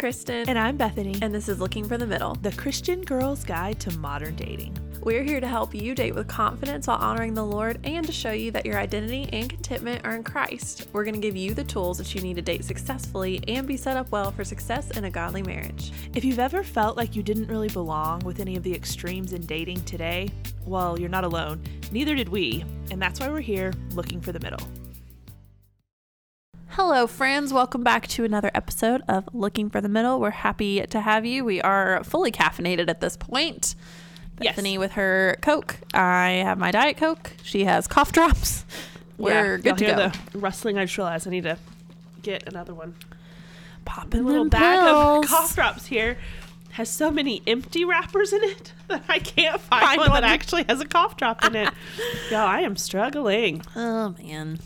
Kristen. And I'm Bethany. And this is Looking for the Middle, the Christian Girl's Guide to Modern Dating. We're here to help you date with confidence while honoring the Lord and to show you that your identity and contentment are in Christ. We're going to give you the tools that you need to date successfully and be set up well for success in a godly marriage. If you've ever felt like you didn't really belong with any of the extremes in dating today, well, you're not alone. Neither did we. And that's why we're here looking for the middle. Hello, friends. Welcome back to another episode of Looking for the Middle. We're happy to have you. We are fully caffeinated at this point. Bethany with her Coke. I have my Diet Coke. She has cough drops. We're Yeah, good to y'all go. the rustling. I just realized I need to get another one. Popping A little bag pills. of cough drops here has so many empty wrappers in it that I can't find, Find one, one. that actually has a cough drop in it. Y'all, I am struggling. Oh man,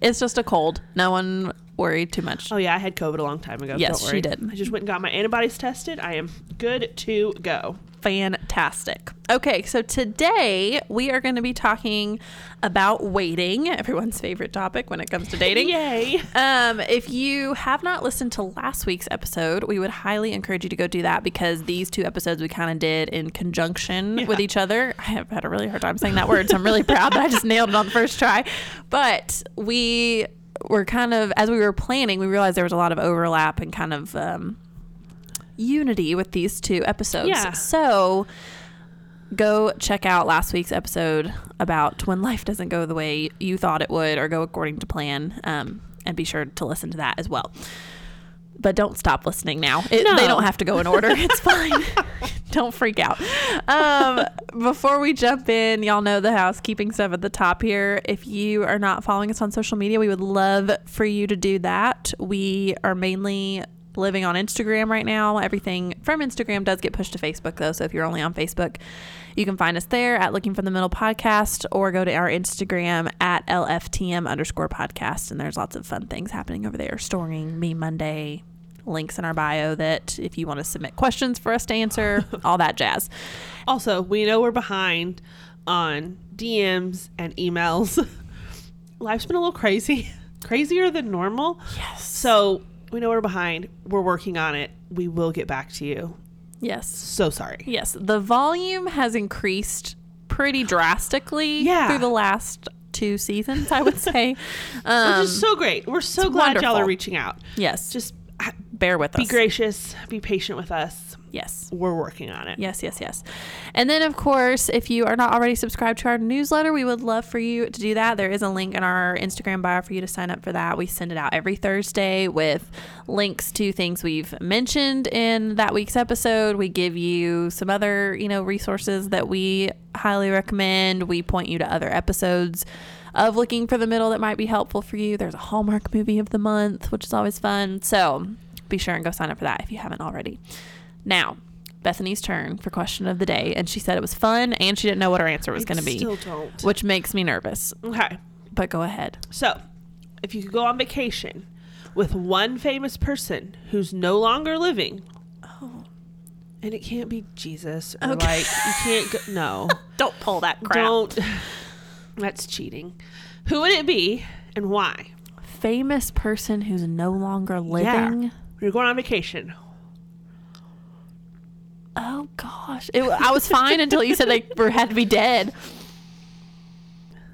It's just a cold. No one worry too much. Oh yeah, I had COVID a long time ago. Yes, she did. I just went and got my antibodies tested. I am good to go. Fantastic. Okay, so today we are going to be talking about waiting, everyone's favorite topic when it comes to dating. Yay! Um, if you have not listened to last week's episode, we would highly encourage you to go do that because these two episodes we kind of did in conjunction Yeah. with each other. I have had a really hard time saying that word, so I'm really proud that I just nailed it on the first try. But we were kind of, as we were planning, we realized there was a lot of overlap and kind of um, unity with these two episodes. Yeah. So go check out last week's episode about when life doesn't go the way you thought it would or go according to plan um, and be sure to listen to that as well. But don't stop listening now. It, No. they don't have to go in order. It's fine. Don't freak out. Um, before we jump in y'all know the housekeeping stuff at the top here. If you are not following us on social media we would love for you to do that. We are mainly living on Instagram right now. Everything from Instagram does get pushed to Facebook though. So if you're only on Facebook, you can find us there at Looking from the Middle Podcast or go to our Instagram at LFTM underscore podcast. And there's lots of fun things happening over there. Storing Me Monday, links in our bio that if you want to submit questions for us to answer, all that jazz. Also, we know we're behind on DMs and emails. Life's been a little crazy, crazier than normal. Yes. So we know we're behind. We're working on it. We will get back to you. Yes. So sorry. Yes. The volume has increased pretty drastically Yeah. through the last two seasons, I would say. Um, Which is so great. We're so glad y'all are reaching out. yes. Just bear with us. be gracious. Be patient with us. Yes. We're working on it. Yes, yes, yes. And then, of course, if you are not already subscribed to our newsletter, we would love for you to do that. There is a link in our Instagram bio for you to sign up for that. We send it out every Thursday with links to things we've mentioned in that week's episode. We give you some other, you know, resources that we highly recommend. We point you to other episodes of Looking for the Middle that might be helpful for you. There's a Hallmark movie of the month, which is always fun. So be sure and go sign up for that if you haven't already. Now, Bethany's turn for question of the day, and she said it was fun and she didn't know what her answer was going to be, Still don't. which makes me nervous. Okay. But go ahead. So, if you could go on vacation with one famous person who's no longer living, Oh, and it can't be Jesus or Okay. like you can't go, no. don't pull that crap. Don't. That's cheating. Who would it be and why? Famous person who's no longer living. You're going on vacation. Oh gosh, it, I was fine until you said they were had to be dead.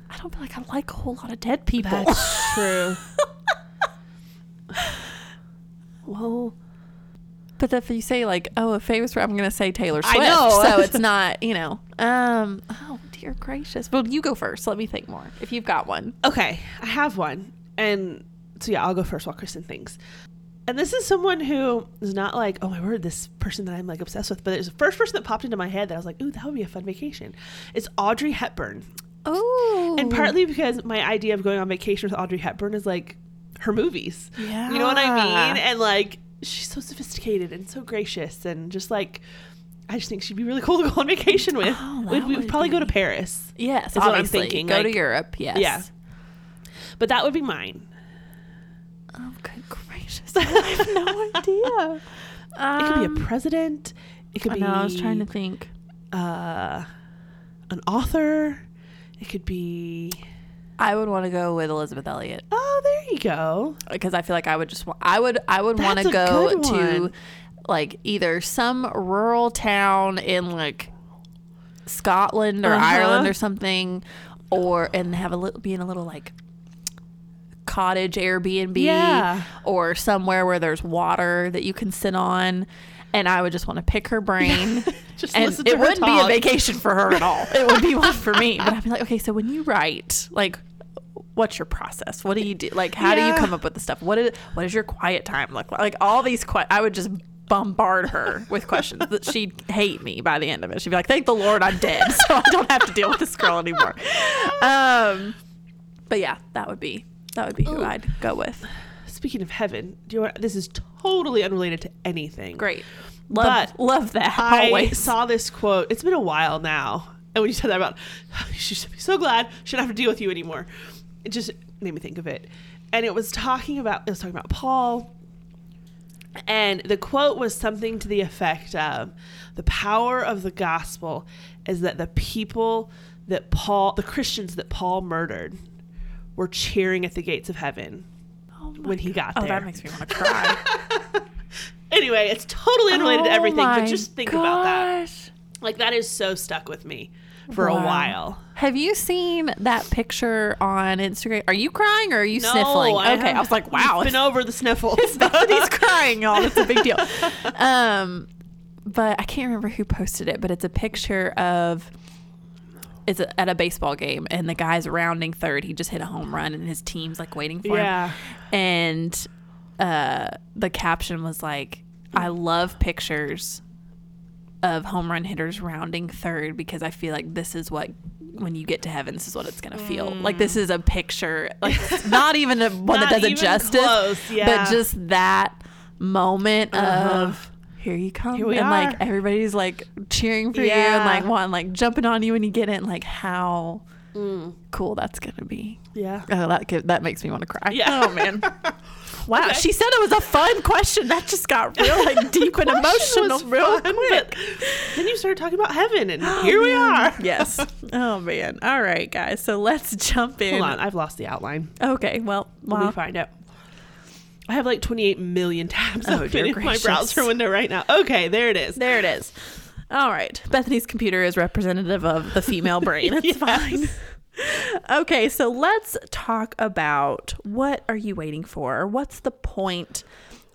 I don't feel like I like a whole lot of dead people. That's true. well, But if you say like, oh, a famous rapper, I'm gonna say Taylor Swift. I know. So it's not, you know. Um. Oh dear gracious. Well, you go first. Let me think more. If you've got one. okay, I have one, and so yeah, I'll go first while Kristen thinks. And this is someone who is not like, oh my word, this person that I'm like obsessed with, but it's the first person that popped into my head that I was like, ooh, that would be a fun vacation. It's Audrey Hepburn. Oh. And partly because my idea of going on vacation with Audrey Hepburn is like her movies. Yeah. You know what I mean? And like she's so sophisticated and so gracious and just like I just think she'd be really cool to go on vacation with. Oh, We'd, we'd probably go to Paris. Yes, is what I'm obviously. thinking, Go to Europe. Yes. Yeah. But that would be mine. Oh, good gracious! I have no idea. It could be Um, a president. It could I be know. I was trying to think. uh, an author. It could be I would want to go with Elisabeth Elliot. Oh, there you go. because I feel like I would just wa- I would I would want to go to like either some rural town in like Scotland or Uh-huh. Ireland or something, or and have a little be in a little like cottage Airbnb Yeah. or somewhere where there's water that you can sit on. And I would just want to pick her brain. Just and listen to it wouldn't be a vacation for her at all. It would be one for me. But I'd be like, okay, so when you write, like, what's your process? What do you do? Like, how do you come up with the stuff? What is what does your quiet time look like? Like all these que- I would just bombard her with questions that she'd hate me by the end of it. She'd be like, "Thank the Lord, I'm dead, so I don't have to deal with this girl anymore." Um, but yeah, that would be that would be who Ooh. I'd go with. Speaking of heaven, do you want? This is totally unrelated to anything. Great, love But love that I always. saw this quote. It's been a while now, and when you said that about, you should be so glad she don't have to deal with you anymore. It just made me think of it, and it was talking about it was talking about Paul, and the quote was something to the effect of, "The power of the gospel is that the people that Paul, the Christians that Paul murdered, were cheering at the gates of heaven." Oh when he got Oh, there. that makes me want to cry. Anyway, it's totally unrelated to Oh everything, but just think about that. Like that is so stuck with me for a while. Have you seen that picture on Instagram? Are you crying or are you No, sniffling? I okay, I was like, wow, Been over the sniffles. he's crying, y'all. It's a big deal. Um, but I can't remember who posted it, but it's a picture of it's a, at a baseball game, and the guy's rounding third. He just hit a home run, and his team's like waiting for Yeah. him. And uh, the caption was like, "I love pictures of home run hitters rounding third because I feel like this is what." When you get to heaven, this is what it's gonna feel like. This is a picture, like not even a one that Mm. Does it justice, yeah. but just that moment Uh-huh. of here you come. Here we and like everybody's like cheering for you and like one like jumping on you when you get in. Like how Mm. cool that's gonna be. Yeah. oh that gi- that makes me want to cry. Yeah. oh man. Wow. Okay. she said it was a fun question. That just got real like deep and emotional was real fun, quick. Then you started talking about heaven, and here we are. yes. Oh man. All right guys. So let's jump in. Hold on, I've lost the outline. okay. Well Let me wow find it. I have like 28 million tabs Oh, open in my browser window right now. Okay, there it is. There it is. All right. Bethany's computer is representative of the female brain. It's Yes. fine. Okay, so let's talk about what are you waiting for? What's the point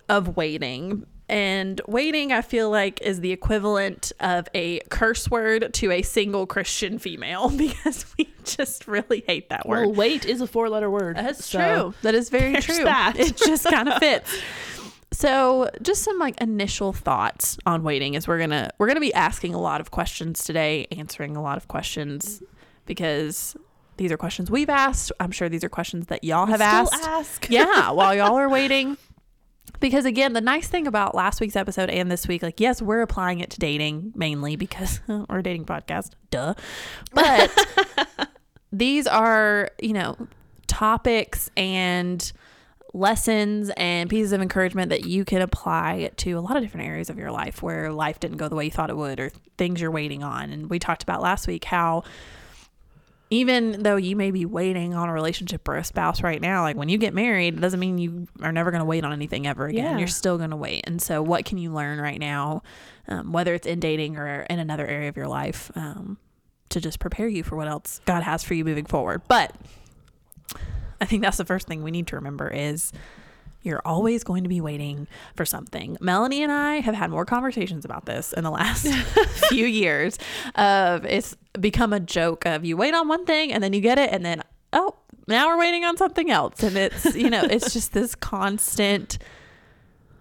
of waiting? And waiting, I feel like, is the equivalent of a curse word to a single Christian female because we just really hate that word. Well, wait is a four-letter word. That's so- true. That is very true. that. It just kind of fits. So, just some like initial thoughts on waiting is we're going to we're going to be asking a lot of questions today, answering a lot of questions because these are questions we've asked. I'm sure these are questions that y'all have asked. ask. yeah, while y'all are waiting. Because again, the nice thing about last week's episode and this week, like, yes, we're applying it to dating mainly because we're a dating podcast, duh. But these are, you know, topics and lessons and pieces of encouragement that you can apply to a lot of different areas of your life where life didn't go the way you thought it would or things you're waiting on. And we talked about last week how even though you may be waiting on a relationship or a spouse right now, like when you get married, it doesn't mean you are never going to wait on anything ever again. Yeah. You're still going to wait. And so, what can you learn right now, um, whether it's in dating or in another area of your life, um, to just prepare you for what else God has for you moving forward? But I think that's the first thing we need to remember is you're always going to be waiting for something. Melanie and I have had more conversations about this in the last few years of it's become a joke of you wait on one thing and then you get it and then oh, now we're waiting on something else and it's you know, it's just this constant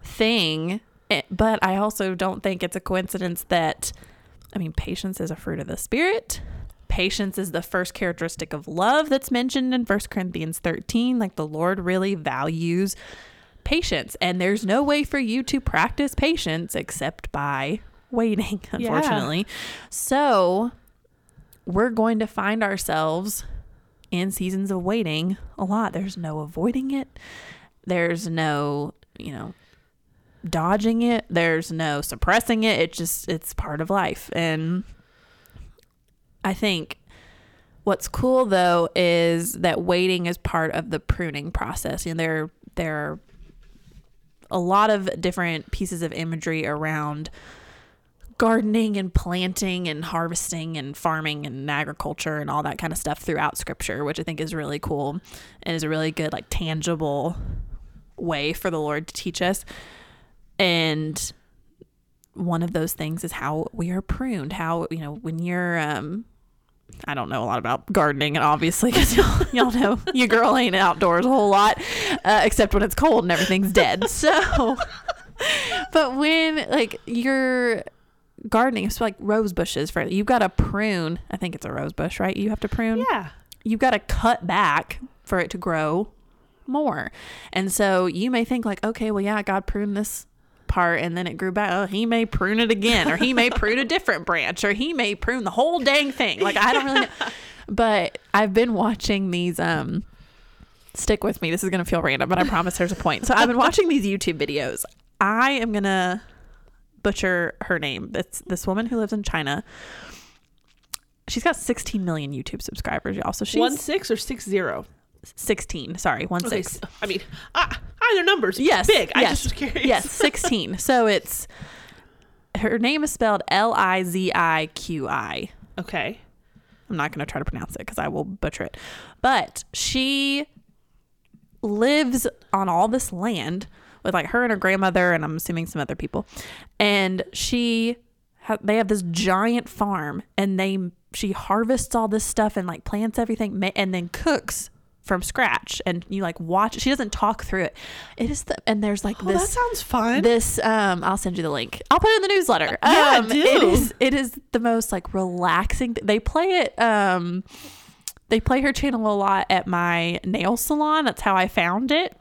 thing. Eh, But I also don't think it's a coincidence that I mean, patience is a fruit of the spirit. Patience is the first characteristic of love that's mentioned in 1 Corinthians 13. Like the Lord really values patience, and there's no way for you to practice patience except by waiting, Yeah. unfortunately. So, we're going to find ourselves in seasons of waiting a lot. There's no avoiding it. There's no, you know, dodging it. There's no suppressing it. It just it's part of life. And I think What's cool though is that waiting is part of the pruning process. You know, there there are a lot of different pieces of imagery around gardening and planting and harvesting and farming and agriculture and all that kind of stuff throughout scripture, which I think is really cool and is a really good like tangible way for the Lord to teach us. And one of those things is how we are pruned. How, you know, when you're um I don't know a lot about gardening, and obviously, because y'all, y'all know your girl ain't outdoors a whole lot, uh, except when it's cold and everything's dead. So, but when like you're gardening, it's like rose bushes. For you've got to prune. I think it's a rose bush, right? You have to prune. Yeah. You've got to cut back for it to grow more, and so you may think like, okay, well, yeah, God pruned this part and then it grew back. Oh, he may prune it again, or he may prune a different branch, or he may prune the whole dang thing. Like I don't really know. But I've been watching these um stick with me. This is gonna feel random, but I promise there's a point. So I've been watching these YouTube videos. I am gonna butcher her name. It's this woman who lives in China. She's got 16 million YouTube subscribers, y'all. So she's one six or six zero. 16. Sorry, one Okay, six. I mean, uh, either numbers. Yes. Big. I yes, just was curious. Yes, 16. so it's her name is spelled L I Z I Q I. Okay. I'm not going to try to pronounce it because I will butcher it. But she lives on all this land with like her and her grandmother, and I'm assuming some other people. And she, ha- they have this giant farm, and they she harvests all this stuff and like plants everything, and then cooks from scratch. And you like watch. She doesn't talk through it. It is the and there's like Oh, that sounds fun. this um i'll send you the link i'll put it in the newsletter Yeah, um do. it is it is the most like relaxing th- they play it um they play her channel a lot at my nail salon that's how i found it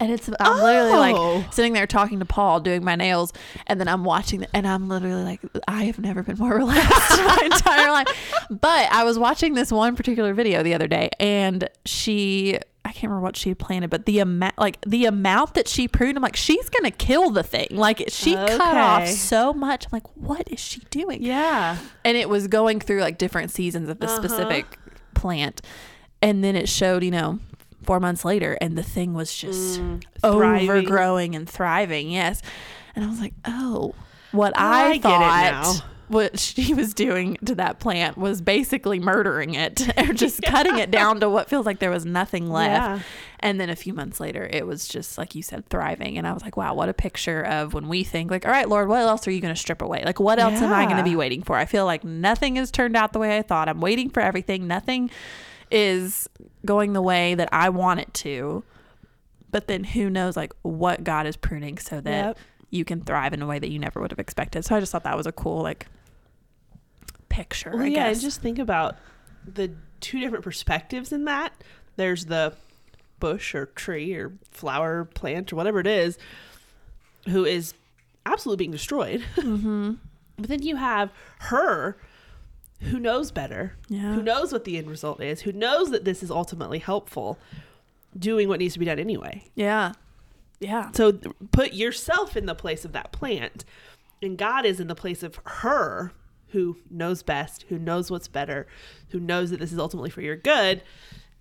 and it's i'm literally Oh. like sitting there talking to paul doing my nails and then i'm watching the, and i'm literally like i have never been more relaxed in my entire life but i was watching this one particular video the other day and she I can't remember what she had planted, but the amount, like the amount that she pruned, I'm like, she's gonna kill the thing. Like she cut off Okay. so much. I'm like, what is she doing? yeah. And it was going through like different seasons of this Uh-huh. specific plant, and then it showed, you know, four months later, and the thing was just Mm, overgrowing and thriving. Yes, and I was like, oh, what I I, get it thought. What she was doing to that plant was basically murdering it or just cutting it down to what feels like there was nothing left. Yeah. And then a few months later, it was just like you said, thriving. And I was like, wow, what a picture of when we think, like, all right, Lord, what else are you going to strip away? Like, what else am I going to be waiting for? I feel like nothing has turned out the way I thought. I'm waiting for everything. Nothing is going the way that I want it to. But then who knows, like, what God is pruning so that Yep. you can thrive in a way that you never would have expected. So I just thought that was a cool, like, picture. Well, I yeah, guess. just think about the two different perspectives in that. There's the bush or tree or flower plant or whatever it is who is absolutely being destroyed. mm-hmm. But then you have her who knows better, Yeah. who knows what the end result is, who knows that this is ultimately helpful, doing what needs to be done anyway. Yeah. Yeah. So th- put yourself in the place of that plant, and God is in the place of her who knows best, who knows what's better, who knows that this is ultimately for your good.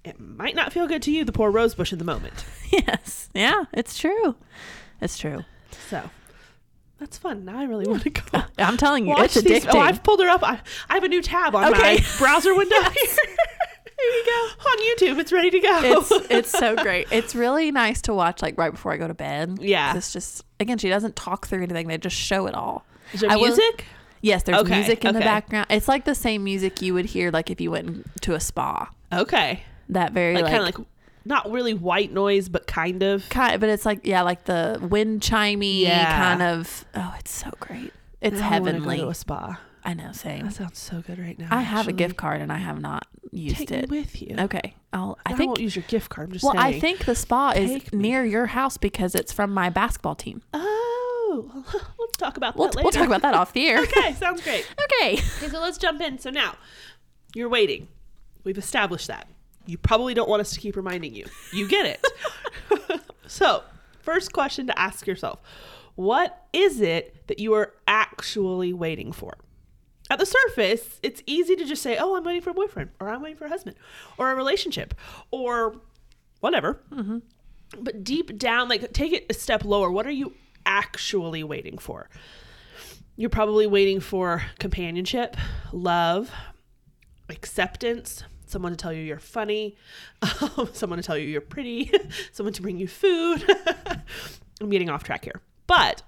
It might not feel good to you, the poor rosebush, in the moment. Yes. Yeah. It's true. It's true. So that's fun. Now I really want to go. I'm telling you, Watch it's these. addicting. Oh, I've pulled her up. I, I have a new tab on Okay. my browser window here. Here you go. On YouTube, it's ready to go. it's it's so great. It's really nice to watch like right before I go to bed. Yeah. It's just again, she doesn't talk through anything. They just show it all. Is there I will- music? Yes, there's Okay, music in the okay. background. It's like the same music you would hear like if you went to a spa. Okay. That very Like, like, kind of like not really white noise, but kind of. kind but it's like yeah, like the wind chimey Yeah. kind of. Oh, it's so great. It's I heavenly. Go to a spa. I know, same. That sounds so good right now. I have a gift card and I have not used Take it. with you. Okay, I'll. I I, think won't use your gift card. I'm just Well, saying. I think the spa is me. near your house because it's from my basketball team. Oh, let's talk about We'll, that later. we'll talk about that off the air. okay, sounds great. Okay. Okay, so let's jump in. So now, you're waiting. We've established that. You probably don't want us to keep reminding you. You get it. so, first question to ask yourself What is it that you are actually waiting for? at the surface, it's easy to just say, "Oh, I'm waiting for a boyfriend," or "I'm waiting for a husband," or a relationship, or whatever. Mm-hmm. But deep down, like take it a step lower. What are you actually waiting for? You're probably waiting for companionship, love, acceptance, someone to tell you you're funny, um, someone to tell you you're pretty, someone to bring you food. I'm getting off track here. But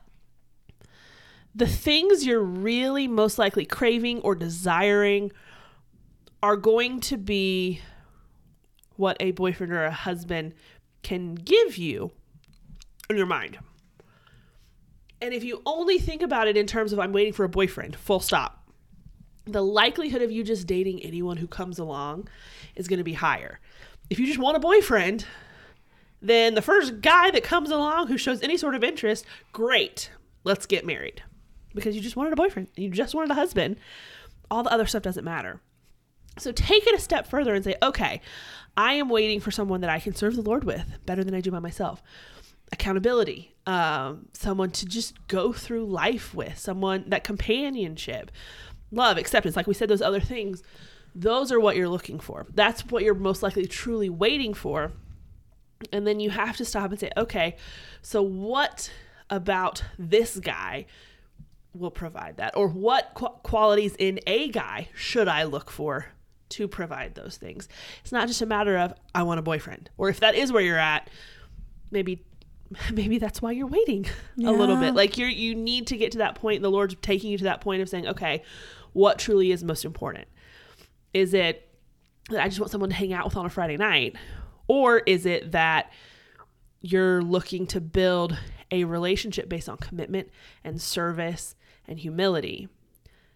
the things you're really most likely craving or desiring are going to be what a boyfriend or a husband can give you in your mind. And if you only think about it in terms of I'm waiting for a boyfriend, full stop, the likelihood of you just dating anyone who comes along is going to be higher. If you just want a boyfriend, then the first guy that comes along who shows any sort of interest, great, let's get married. Because you just wanted a boyfriend, you just wanted a husband. All the other stuff doesn't matter. So take it a step further and say, okay, I am waiting for someone that I can serve the Lord with better than I do by myself. Accountability, um, someone to just go through life with, someone that companionship, love, acceptance. Like we said, those other things, those are what you're looking for. That's what you're most likely truly waiting for. And then you have to stop and say, okay, so what about this guy will provide that? Or what qu- qualities in a guy should I look for to provide those things? It's not just a matter of, I want a boyfriend. Or if that is where you're at, maybe maybe that's why you're waiting a little bit like you're you need to get to that point the lord's taking you to that point of saying okay what truly is most important is it that i just want someone to hang out with on a friday night or is it that you're looking to build a relationship based on commitment and service and humility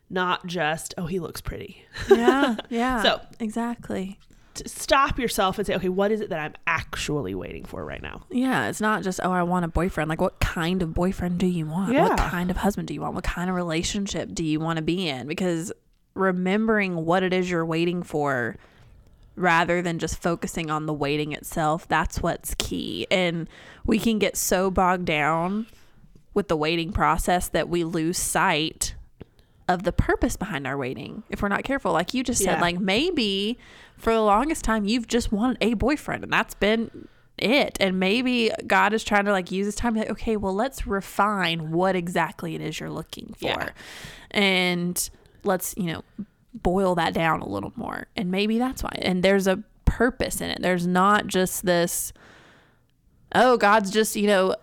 not just oh he looks pretty Yeah. Yeah. So- exactly. To stop yourself and say okay what is it that i'm actually waiting for right now Yeah, it's not just oh I want a boyfriend. Like what kind of boyfriend do you want? What kind of husband do you want? What kind of relationship do you want to be in? Because remembering what it is you're waiting for rather than just focusing on the waiting itself, that's what's key. And we can get so bogged down with the waiting process that we lose sight of the purpose behind our waiting if we're not careful. Like you just said, Yeah. like maybe for the longest time you've just wanted a boyfriend and that's been it. And maybe God is trying to like use this time to like, okay, well, let's refine what exactly it is you're looking for. Yeah. And let's, you know, boil that down a little more. And maybe that's why. And there's a purpose in it. There's not just this oh god's just you know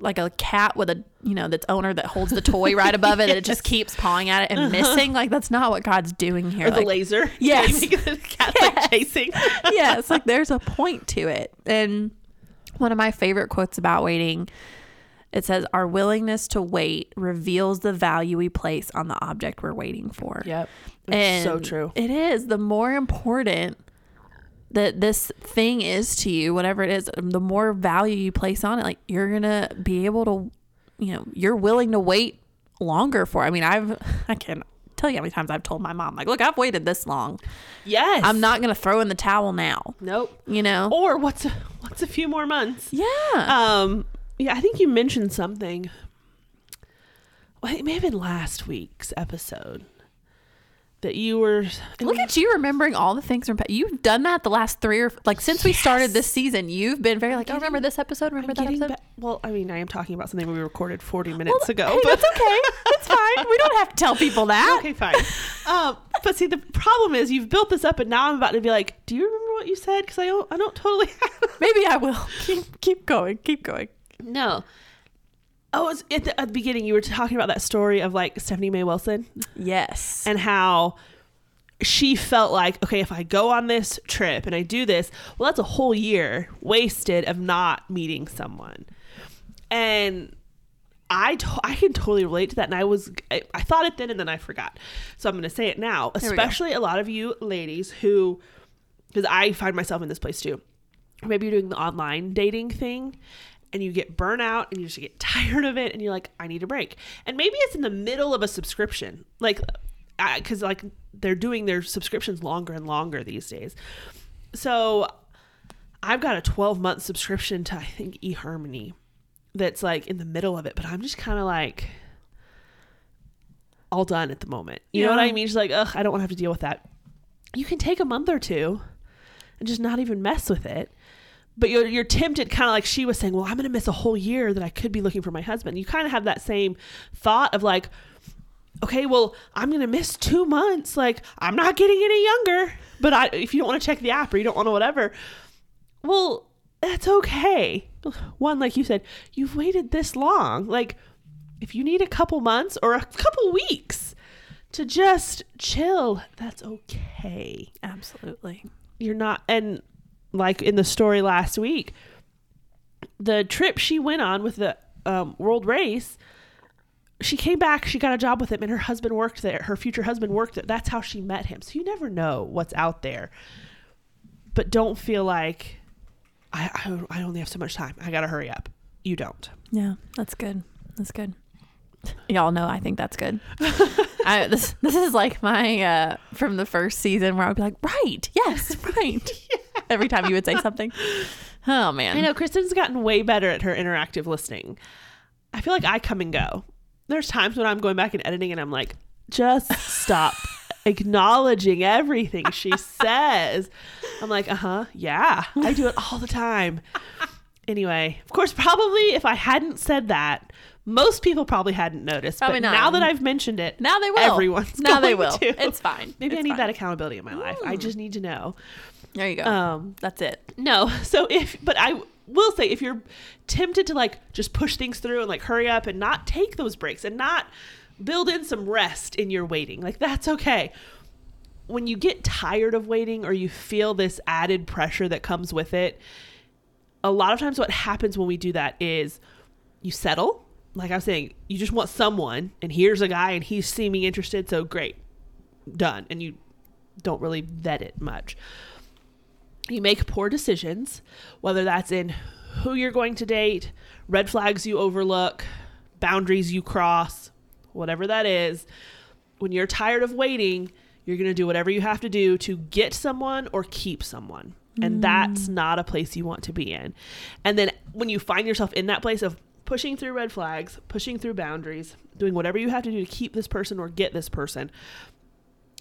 like a cat with a you know that's owner that holds the toy right above it and it just keeps pawing at it and uh-huh. missing like that's not what god's doing here or the laser Yes. make the cat like chasing yeah, it's like there's a point to it. And one of my favorite quotes about waiting it says, Our willingness to wait reveals the value we place on the object we're waiting for. Yep. It's so true. It is. The more important that this thing is to you, whatever it is, the more value you place on it, like you're going to be able to, you know, you're willing to wait longer for. I mean, I've, I can't tell you how many times I've told my mom, like, look, I've waited this long. Yes. I'm not going to throw in the towel now, Nope. you know? Or what's a, what's a few more months? Yeah. Um. Yeah, I think you mentioned something. Well, it may have been last week's episode that you were. Look at you remembering all the things from you've done that the last three or like since we started this season. You've been very like, oh, remember this episode? Remember that episode? ba- well, I mean, I am talking about something we recorded 40 minutes ago, Hey, but that's okay. That's fine. We don't have to tell people that. okay, fine. um, but see, the problem is you've built this up, and now I'm about to be like, do you remember what you said? Because I don't, I don't totally. Maybe I will. Keep keep going. Keep going. no. Oh, was at the, at the beginning. You were talking about that story of like Stephanie May Wilson. Yes. and how she felt like, okay, if I go on this trip and I do this, well, that's a whole year wasted of not meeting someone. And I, to- I can totally relate to that. And I was, I, I thought it then and then I forgot. So I'm going to say it now, especially a lot of you ladies who, because I find myself in this place too. Maybe you're doing the online dating thing and you get burnout and you just get tired of it and you're like, I need a break. And maybe it's in the middle of a subscription. Like, uh, because like they're doing their subscriptions longer and longer these days. So I've got a 12 month subscription to I think eHarmony that's like in the middle of it, but I'm just kind of like all done at the moment. You know what I mean? She's like, ugh, I don't want to have to deal with that. You can take a month or two and just not even mess with it. But you're, you're tempted, kind of like she was saying, well, I'm going to miss a whole year that I could be looking for my husband. You kind of have that same thought of like, okay, well, I'm going to miss two months. Like, I'm not getting any younger. But I, if you don't want to check the app or you don't want to whatever, well, that's okay. One, like you said, you've waited this long. Like, if you need a couple months or a couple weeks to just chill, that's okay. Absolutely. You're not, and like in the story last week, the trip she went on with the um, world race, she came back, she got a job with him, and her husband worked there. Her future husband worked there. That's how she met him. So you never know what's out there. But don't feel like I, I, I only have so much time. I got to hurry up. You don't. Yeah, that's good. That's good. Y'all know I think that's good. I, this this is like my uh from the first season where I would be like, right, yes, right. Every time you would say something. Oh man. I know Kristen's gotten way better at her interactive listening. I feel like I come and go. There's times when I'm going back and editing and I'm like, just stop acknowledging everything she says. I'm like, uh huh, yeah, I do it all the time. Anyway, of course, probably if I hadn't said that, most people probably hadn't noticed. Probably but not. now that I've mentioned it, Now they will. Everyone's now they will. to. It's fine. maybe I need fine. that accountability in my life. I just need to know. There you go. Um, that's it. no. So if, but I will say, if you're tempted to like just push things through and like hurry up and not take those breaks and not build in some rest in your waiting, like that's okay. When you get tired of waiting or you feel this added pressure that comes with it, a lot of times what happens when we do that is you settle. Like I was saying, you just want someone, and here's a guy, and he's seeming interested, so great, done. And you don't really vet it much you make poor decisions, whether that's in who you're going to date, red flags you overlook, boundaries you cross, whatever that is. When you're tired of waiting, you're going to do whatever you have to do to get someone or keep someone. And mm. that's not a place you want to be in. And then when you find yourself in that place of pushing through red flags, pushing through boundaries, doing whatever you have to do to keep this person or get this person,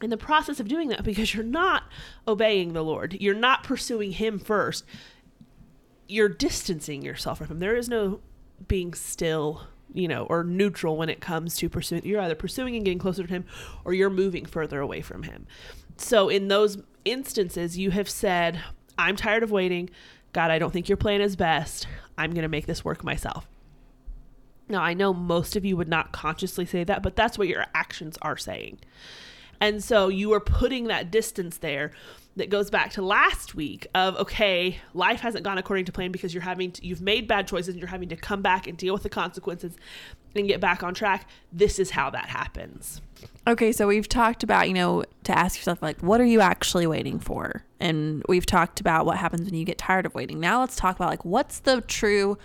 in the process of doing that because you're not obeying the Lord. You're not pursuing him first. You're distancing yourself from him. There is no being still, you know, or neutral when it comes to pursuing. You're either pursuing and getting closer to him or you're moving further away from him. So in those instances, you have said, I'm tired of waiting. God, I don't think your plan is best. I'm going to make this work myself. Now, I know most of you would not consciously say that, but that's what your actions are saying. And so you are putting that distance there that goes back to last week of okay, life hasn't gone according to plan because you're having to, you've made bad choices and you're having to come back and deal with the consequences and get back on track. This is how that happens. Okay, so we've talked about, you know, to ask yourself, like, what are you actually waiting for? And we've talked about what happens when you get tired of waiting. Now let's talk about, like, what's the true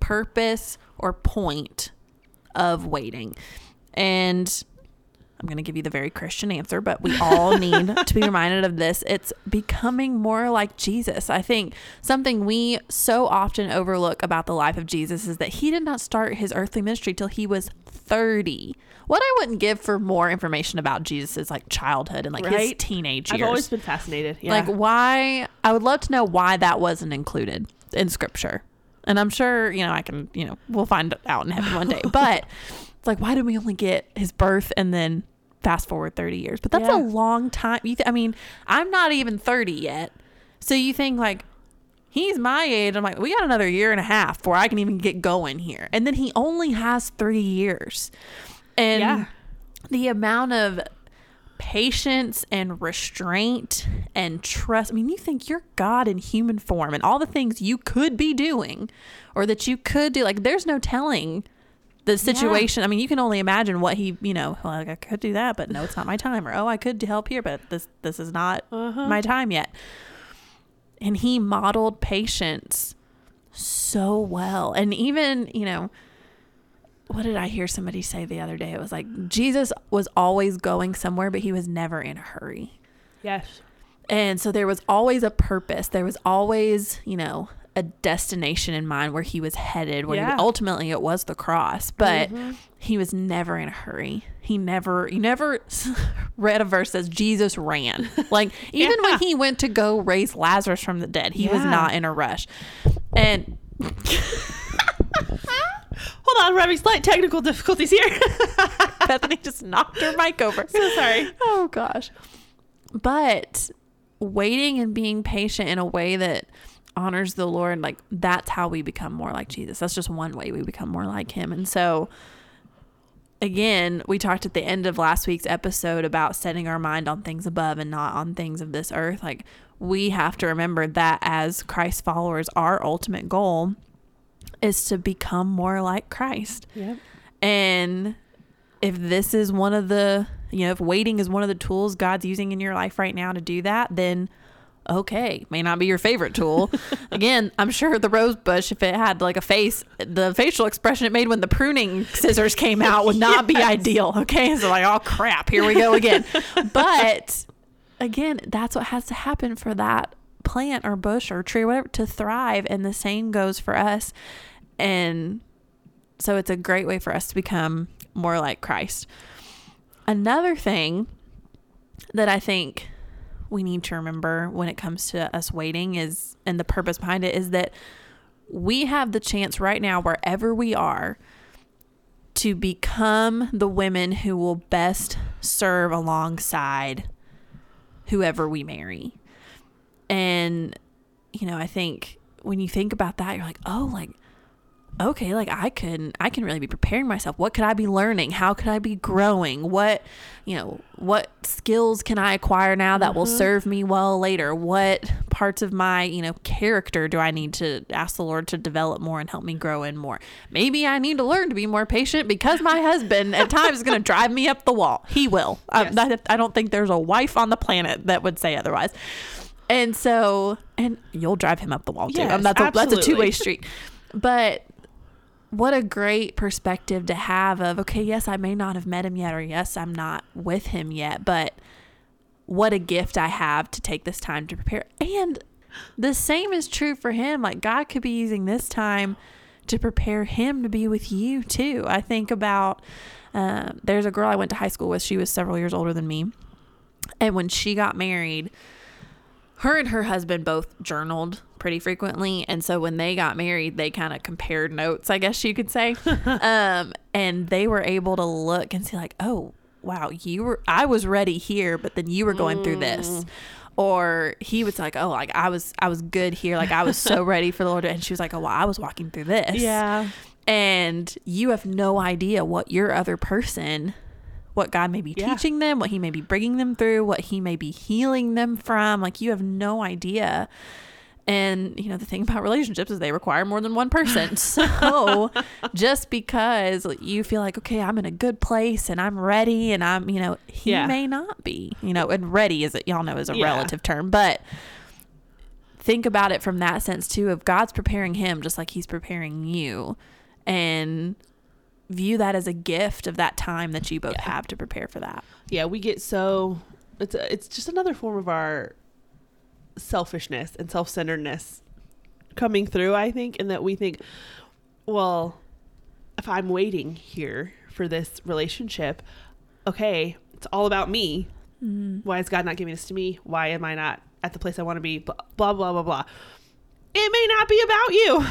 purpose or point of waiting? And I'm going to give you the very Christian answer, but we all need to be reminded of this. It's becoming more like Jesus. I think something we so often overlook about the life of Jesus is that he did not start his earthly ministry till he was 30. What I wouldn't give for more information about Jesus' like childhood and like his teenage years. I've always been fascinated. Yeah. Like why I would love to know why that wasn't included in scripture. And I'm sure, you know, I can, you know, we'll find out in heaven one day. But it's like why did we only get his birth and then fast forward 30 years? But that's Yeah. a long time. You th- I mean, I'm not even 30 yet. So you think like he's my age. I'm like, we got another year and a half before I can even get going here. And then he only has 3 years. And Yeah. the amount of patience and restraint and trust. I mean, you think you're God in human form and all the things you could be doing or that you could do. Like, there's no telling the situation. I mean, you can only imagine what he, you know, like I could do that, but no, it's not my time. Or oh, I could help here, but this this is not Uh-huh. my time yet. And he modeled patience so well. And even, you know, what did I hear somebody say the other day? It was like Jesus was always going somewhere, but he was never in a hurry. yes. And so there was always a purpose. There was always, you know, a destination in mind where he was headed where he- ultimately it was the cross but Mhm. he was never in a hurry he never you never read a verse that says jesus ran like even Yeah. when he went to go raise lazarus from the dead he was not in a rush and Hold on, we're having slight technical difficulties here. bethany just knocked her mic over so sorry. oh gosh but waiting and being patient in a way that honors the lord like that's how we become more like jesus. That's just one way we become more like him. And so again we talked at the end of last week's episode about setting our mind on things above and not on things of this earth. Like we have to remember that as christ followers our ultimate goal is to become more like christ. Yep. and if this is one of the, you know, if waiting is one of the tools God's using in your life right now to do that, then okay, may not be your favorite tool. Again, I'm sure the rose bush, if it had like a face, the facial expression it made when the pruning scissors came out would not be ideal. Okay. So, like, oh crap, here we go again. but again, that's what has to happen for that plant or bush or tree or whatever to thrive. And the same goes for us. And so it's a great way for us to become more like Christ. Another thing that I think we need to remember when it comes to us waiting is, and the purpose behind it is that we have the chance right now, wherever we are, to become the women who will best serve alongside whoever we marry. And, you know, I think when you think about that, you're like, oh, like, okay, like I can I can really be preparing myself. What could I be learning? How could I be growing? What, you know, what skills can I acquire now that will Mhm. serve me well later? What parts of my, you know, character do I need to ask the Lord to develop more and help me grow in more? Maybe I need to learn to be more patient because my husband at times is going to drive me up the wall. He will. Yes. I, I don't think there's a wife on the planet that would say otherwise. And so, and you'll drive him up the wall too. Yes, Um, that's a, that's a two way street. But what a great perspective to have of okay yes i may not have met him yet or yes i'm not with him yet but what a gift i have to take this time to prepare. And the same is true for him. Like god could be using this time to prepare him to be with you too. I think about um, there's a girl i went to high school with. She was several years older than me. And when she got married her and her husband both journaled pretty frequently and so when they got married they kind of compared notes i guess you could say. Um, and they were able to look and see like oh wow you were i was ready here but then you were going through this. Or he was like oh like i was i was good here like i was so ready for the lord. And she was like oh well i was walking through this. Yeah. and you have no idea what your other person what god may be Yeah. teaching them what he may be bringing them through what he may be healing them from like you have no idea and you know the thing about relationships is they require more than one person so just because you feel like okay i'm in a good place and i'm ready and i'm you know he Yeah. may not be you know and ready is it y'all know is a Yeah. relative term but think about it from that sense too of god's preparing him just like he's preparing you and view that as a gift of that time that you both Yeah. have to prepare for that yeah, we get so it's a, it's just another form of our selfishness and self-centeredness coming through, I think, in that we think, well, if I'm waiting here for this relationship, okay, it's all about me. Mm-hmm. Why is God not giving this to me? Why am I not at the place I want to be? Blah blah blah blah blah. It may not be about you.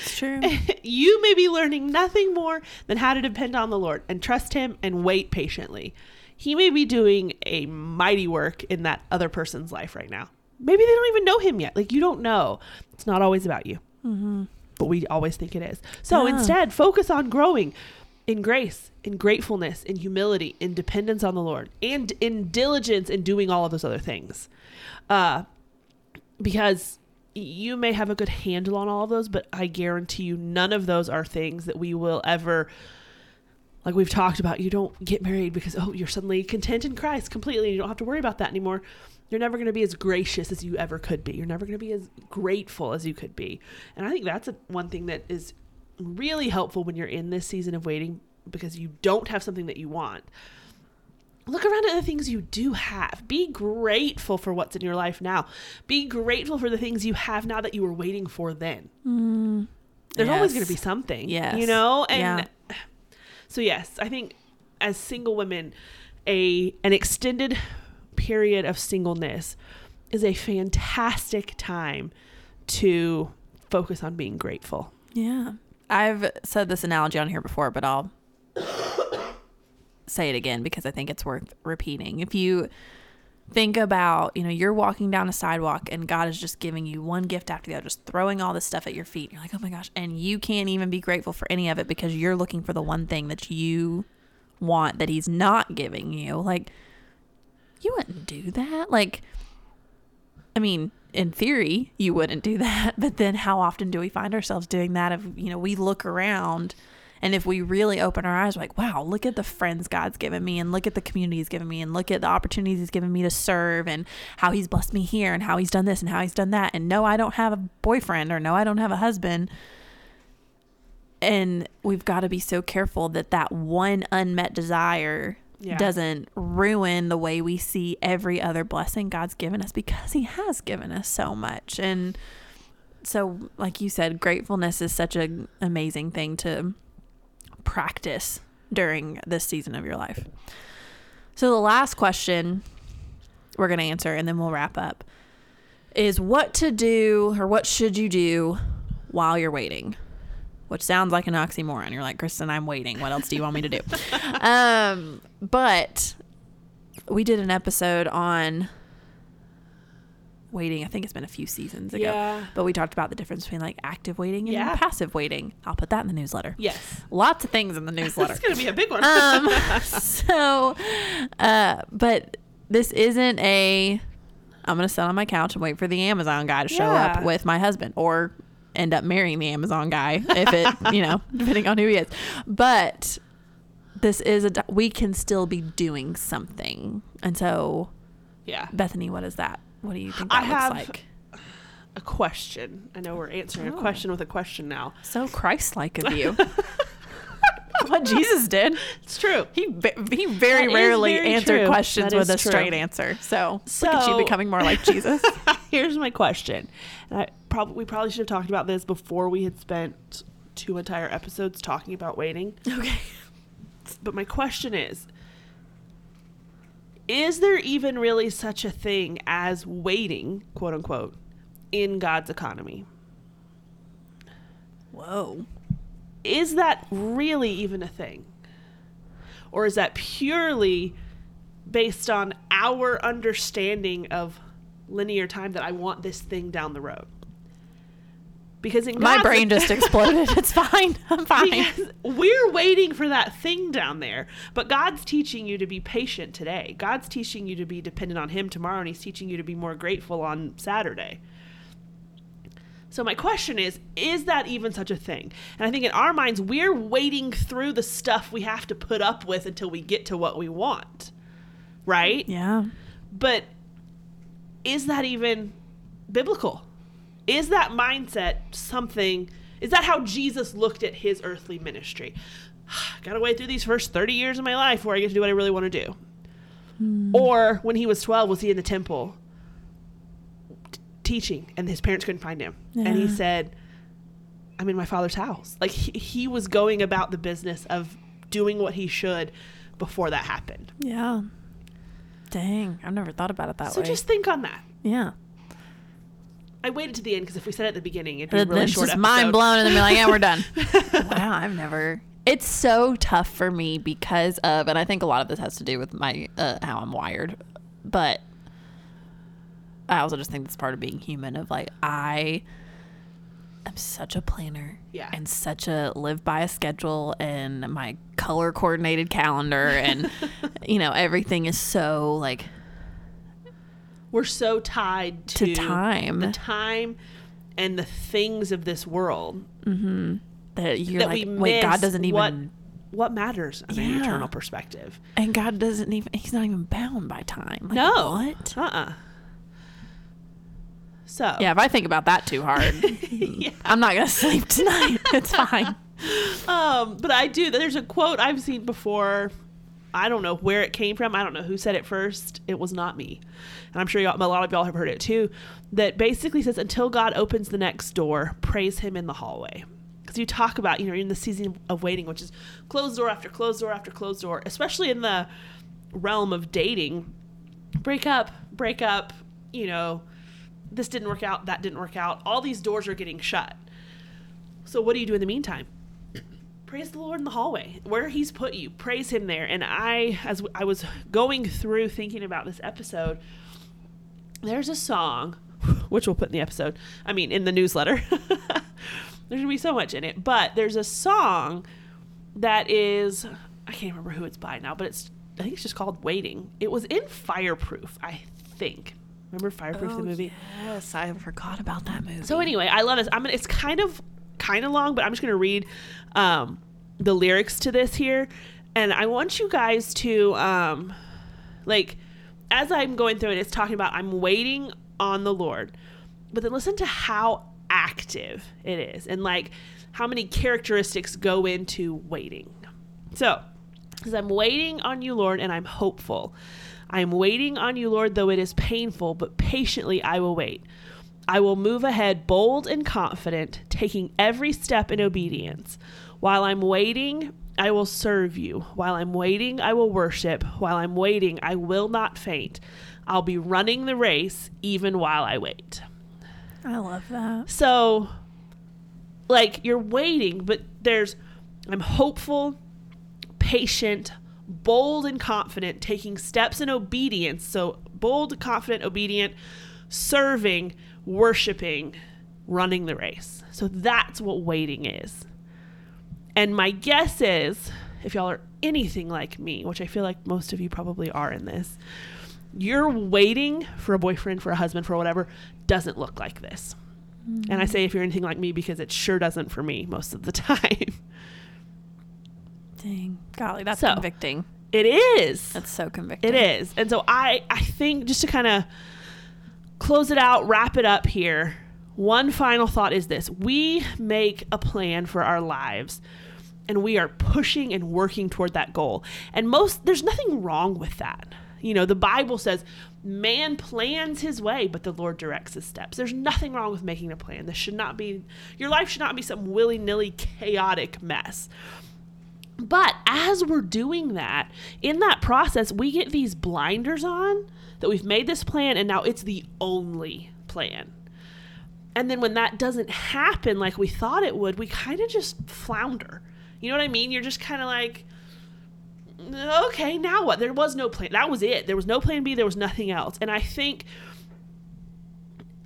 it's true you may be learning nothing more than how to depend on the Lord and trust Him and wait patiently. He may be doing a mighty work in that other person's life right now. Maybe they don't even know Him yet. Like, you don't know. It's not always about you, mm-hmm. but we always think it is. So Yeah. instead, focus on growing in grace, in gratefulness, in humility, in dependence on the Lord, and in diligence in doing all of those other things. Uh, because you may have a good handle on all of those, but I guarantee you none of those are things that we will ever like we've talked about. You don't get married because oh, you're suddenly content in Christ completely. You don't have to worry about that anymore. You're never going to be as gracious as you ever could be. You're never going to be as grateful as you could be. And I think that's a, one thing that is really helpful when you're in this season of waiting because you don't have something that you want look around at the things you do have. Be grateful for what's in your life now. Be grateful for the things you have now that you were waiting for then. Mm. There's always going to be something, Yes. you know. And Yeah. so, yes, I think as single women, a an extended period of singleness is a fantastic time to focus on being grateful. Yeah. I've said this analogy on here before, but I'll say it again because I think it's worth repeating. If you think about, you know, you're walking down a sidewalk and God is just giving you one gift after the other, just throwing all this stuff at your feet. You're like, oh my gosh. And you can't even be grateful for any of it because you're looking for the one thing that you want that He's not giving you. Like, you wouldn't do that. Like, I mean, in theory, you wouldn't do that, but then how often do we find ourselves doing that if, you know, we look around and if we really open our eyes, like, wow, look at the friends God's given me and look at the community He's given me and look at the opportunities He's given me to serve and how He's blessed me here and how He's done this and how He's done that. And no, I don't have a boyfriend or no, I don't have a husband. And we've got to be so careful that that one unmet desire Yeah. doesn't ruin the way we see every other blessing God's given us because He has given us so much. And so, like you said, gratefulness is such an amazing thing to practice during this season of your life. So, the last question we're going to answer and then we'll wrap up is what to do or what should you do while you're waiting? Which sounds like an oxymoron. You're like, Kristen, I'm waiting. What else do you want me to do? um, but we did an episode on waiting. I think it's been a few seasons ago. Yeah. But we talked about the difference between like active waiting and Yeah. passive waiting. I'll put that in the newsletter. Yes. Lots of things in the newsletter. That's going to be a big one. um, so, uh, but this isn't a. I'm gonna sit on my couch and wait for the Amazon guy to show up with my husband, or end up marrying the Amazon guy if it, you know, depending on who he is. But this is a, We can still be doing something, and so yeah. Bethany, what is that? What do you think I that looks have- like? A question. I know we're answering a Oh. question with a question now. So Christ-like of you. what Jesus did. It's true. He he very That rarely very answered true. questions That with a true. straight answer. So, look at you becoming more like Jesus. Here's my question. And I probably we probably should have talked about this before we had spent two entire episodes talking about waiting. okay. But my question is Is there even really such a thing as waiting, quote unquote, in God's economy? Whoa. Is that really even a thing? Or is that purely based on our understanding of linear time that I want this thing down the road? Because in My God's- brain just exploded. It's fine. I'm fine. because we're waiting for that thing down there. But God's teaching you to be patient today. God's teaching you to be dependent on Him tomorrow, and He's teaching you to be more grateful on Saturday. So, my question is Is that even such a thing? And I think in our minds, we're waiting through the stuff we have to put up with until we get to what we want. Right? Yeah. But is that even biblical? Is that mindset something? Is that how Jesus looked at his earthly ministry? Got to wait through these first 30 years of my life where I get to do what I really want to do. Hmm. Or when he was 12, was he in the temple t- teaching and his parents couldn't find him? And he said, I'm in my father's house. Like he, he was going about the business of doing what he should before that happened. Yeah. Dang. I've never thought about it that So way. So just think on that. yeah. I waited to the end because if we said it at the beginning, it'd be a really it's short just episode. mind blown and then be like, yeah, we're done. wow. I've never. It's so tough for me because of, and I think a lot of this has to do with my, uh, how I'm wired, but I also just think it's part of being human of like, I am such a planner. Yeah. And such a live by a schedule and my color coordinated calendar and, you know, everything is so like We're so tied to, to time the time and the things of this world that you're that like, wait, God doesn't even. what what matters on an eternal perspective. And God doesn't even, he's not even bound by time. Like, no, What? Uh. uh So Yeah, if I think about that too hard, I'm not going to sleep tonight. It's fine. Um, but I do. There's a quote I've seen before. I don't know where it came from. I don't know who said it first. It was not me. And I'm sure a lot of y'all have heard it too. That basically says, until God opens the next door, praise Him in the hallway. Because you talk about, you know, in the season of waiting, which is closed door after closed door after closed door, especially in the realm of dating, break up, break up, you know, this didn't work out, that didn't work out. All these doors are getting shut. So what do you do in the meantime? Praise the Lord in the hallway where He's put you. Praise Him there. And I, as I was going through thinking about this episode, there's a song, which we'll put in the episode. I mean, in the newsletter. there's gonna be so much in it, but there's a song that is I can't remember who it's by now, but it's I think it's just called Waiting. It was in Fireproof, I think. Remember Fireproof the oh, movie? Yes, I forgot about that movie. So anyway, I love this. I'm gonna, it's kind of kind of long, but I'm just gonna read um, the lyrics to this here, and I want you guys to um, like as I'm going through it. It's talking about I'm waiting on the Lord, but then listen to how active it is, and like how many characteristics go into waiting. So, because I'm waiting on you, Lord, and I'm hopeful. I am waiting on you, Lord, though it is painful, but patiently I will wait. I will move ahead bold and confident, taking every step in obedience. While I'm waiting, I will serve you. While I'm waiting, I will worship. While I'm waiting, I will not faint. I'll be running the race even while I wait. I love that. So, like, you're waiting, but there's, I'm hopeful, patient, bold, and confident, taking steps in obedience. So, bold, confident, obedient, serving, worshiping, running the race. So, that's what waiting is. And my guess is, if y'all are anything like me, which I feel like most of you probably are in this, you're waiting for a boyfriend, for a husband, for whatever, doesn't look like this. And I mm. say if you're anything like me because it sure doesn't for me most of the time. Dang. Golly, that's So- convicting. It is. That's so convicting. It is. And so I I think just to kind of close it out, wrap it up here. One final thought is this. We make a plan for our lives and we are pushing and working toward that goal. And most there's nothing wrong with that. You know, the Bible says man plans his way, but the Lord directs his steps. There's nothing wrong with making a plan. This should not be your life should not be some willy-nilly chaotic mess. But as we're doing that, in that process, we get these blinders on that we've made this plan and now it's the only plan. And then when that doesn't happen like we thought it would, we kind of just flounder. You know what I mean? You're just kind of like, okay, now what? There was no plan. That was it. There was no plan B. There was nothing else. And I think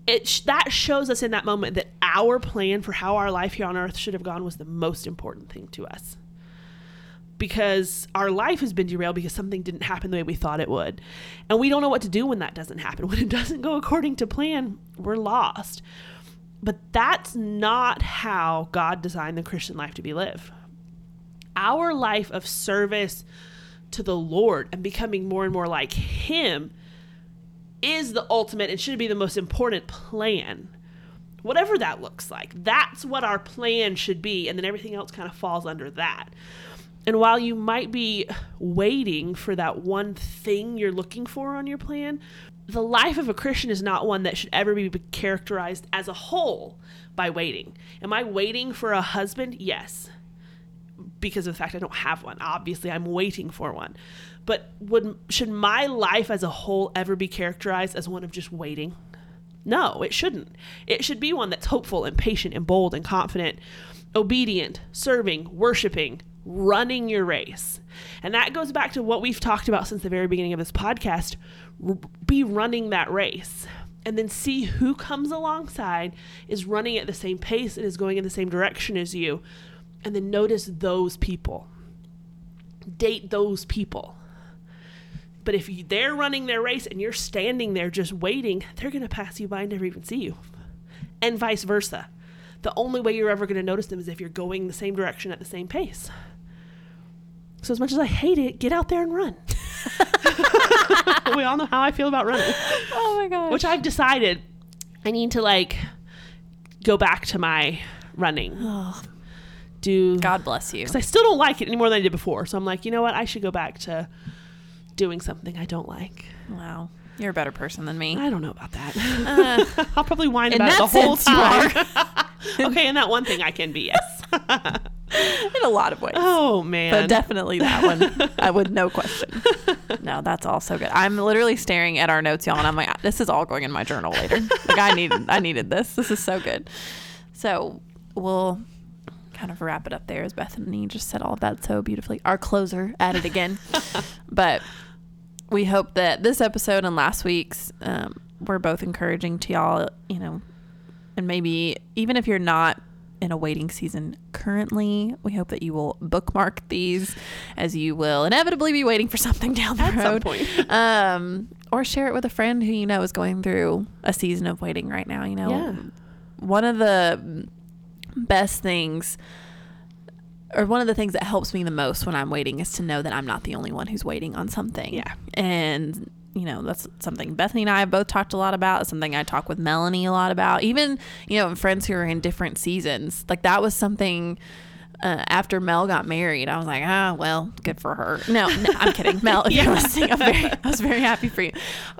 it sh- that shows us in that moment that our plan for how our life here on earth should have gone was the most important thing to us because our life has been derailed because something didn't happen the way we thought it would. And we don't know what to do when that doesn't happen. When it doesn't go according to plan, we're lost. But that's not how God designed the Christian life to be lived. Our life of service to the Lord and becoming more and more like Him is the ultimate and should be the most important plan. Whatever that looks like, that's what our plan should be. And then everything else kind of falls under that. And while you might be waiting for that one thing you're looking for on your plan, the life of a Christian is not one that should ever be characterized as a whole by waiting. Am I waiting for a husband? Yes. Because of the fact I don't have one. Obviously, I'm waiting for one. But would should my life as a whole ever be characterized as one of just waiting? No, it shouldn't. It should be one that's hopeful and patient and bold and confident, obedient, serving, worshiping, running your race. And that goes back to what we've talked about since the very beginning of this podcast. Be running that race. And then see who comes alongside, is running at the same pace and is going in the same direction as you. And then notice those people. Date those people. But if you, they're running their race and you're standing there just waiting, they're going to pass you by and never even see you. And vice versa. The only way you're ever going to notice them is if you're going the same direction at the same pace. So, as much as I hate it, get out there and run. we all know how I feel about running, Oh my gosh. which I've decided I need to like go back to my running. Oh, do God bless you. because I still don't like it any more than I did before. So I'm like, you know what? I should go back to doing something I don't like. Wow. You're a better person than me. I don't know about that. Uh, I'll probably whine about it the whole time. okay, and that one thing I can be, yes. In a lot of ways. oh man. but definitely that one. I would no question. No, that's all so good. I'm literally staring at our notes, y'all, and I'm like, this is all going in my journal later. Like I needed, I needed this. This is so good. So we'll kind of wrap it up there, as Bethany just said all of that so beautifully. Our closer at it again, but we hope that this episode and last week's um, were both encouraging to y'all. You know, and maybe even if you're not in a waiting season currently, we hope that you will bookmark these as you will inevitably be waiting for something down the At some road. point. Um, or share it with a friend who you know is going through a season of waiting right now. You know, Yeah. one of the best things or one of the things that helps me the most when I'm waiting is to know that I'm not the only one who's waiting on something. Yeah. And you know, that's something Bethany and I have both talked a lot about. It's something I talk with Melanie a lot about. Even, you know, friends who are in different seasons. Like that was something uh, after Mel got married, I was like, ah, well, good for her. No, no I'm kidding. Mel, if you're listening, I'm very, I was very happy for you.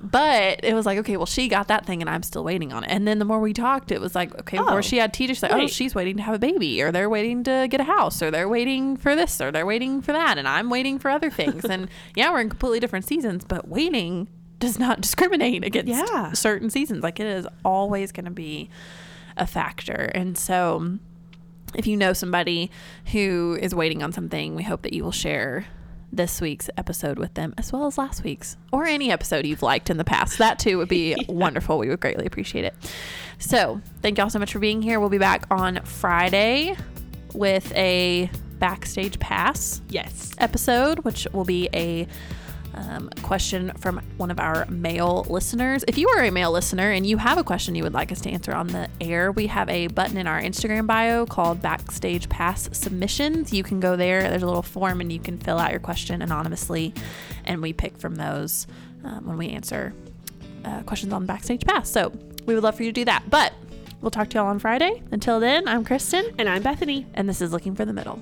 But it was like, okay, well, she got that thing and I'm still waiting on it. And then the more we talked, it was like, okay, Oh, she had teachers, like, oh, she's waiting to have a baby, or they're waiting to get a house, or they're waiting for this, or they're waiting for that, and I'm waiting for other things. and yeah, we're in completely different seasons, but waiting does not discriminate against Yeah. certain seasons. Like it is always going to be a factor. And so if you know somebody who is waiting on something, we hope that you will share this week's episode with them as well as last week's or any episode you've liked in the past. That too would be wonderful. We would greatly appreciate it. So, thank y'all so much for being here. We'll be back on Friday with a backstage pass Yes. episode, which will be a um, question from one of our male listeners. If you are a male listener and you have a question you would like us to answer on the air, we have a button in our Instagram bio called Backstage Pass Submissions. You can go there, there's a little form, and you can fill out your question anonymously, and we pick from those um, when we answer uh, questions on Backstage Pass. So we would love for you to do that. But we'll talk to y'all on Friday. Until then, I'm Kristen, And I'm Bethany. and this is Looking for the Middle.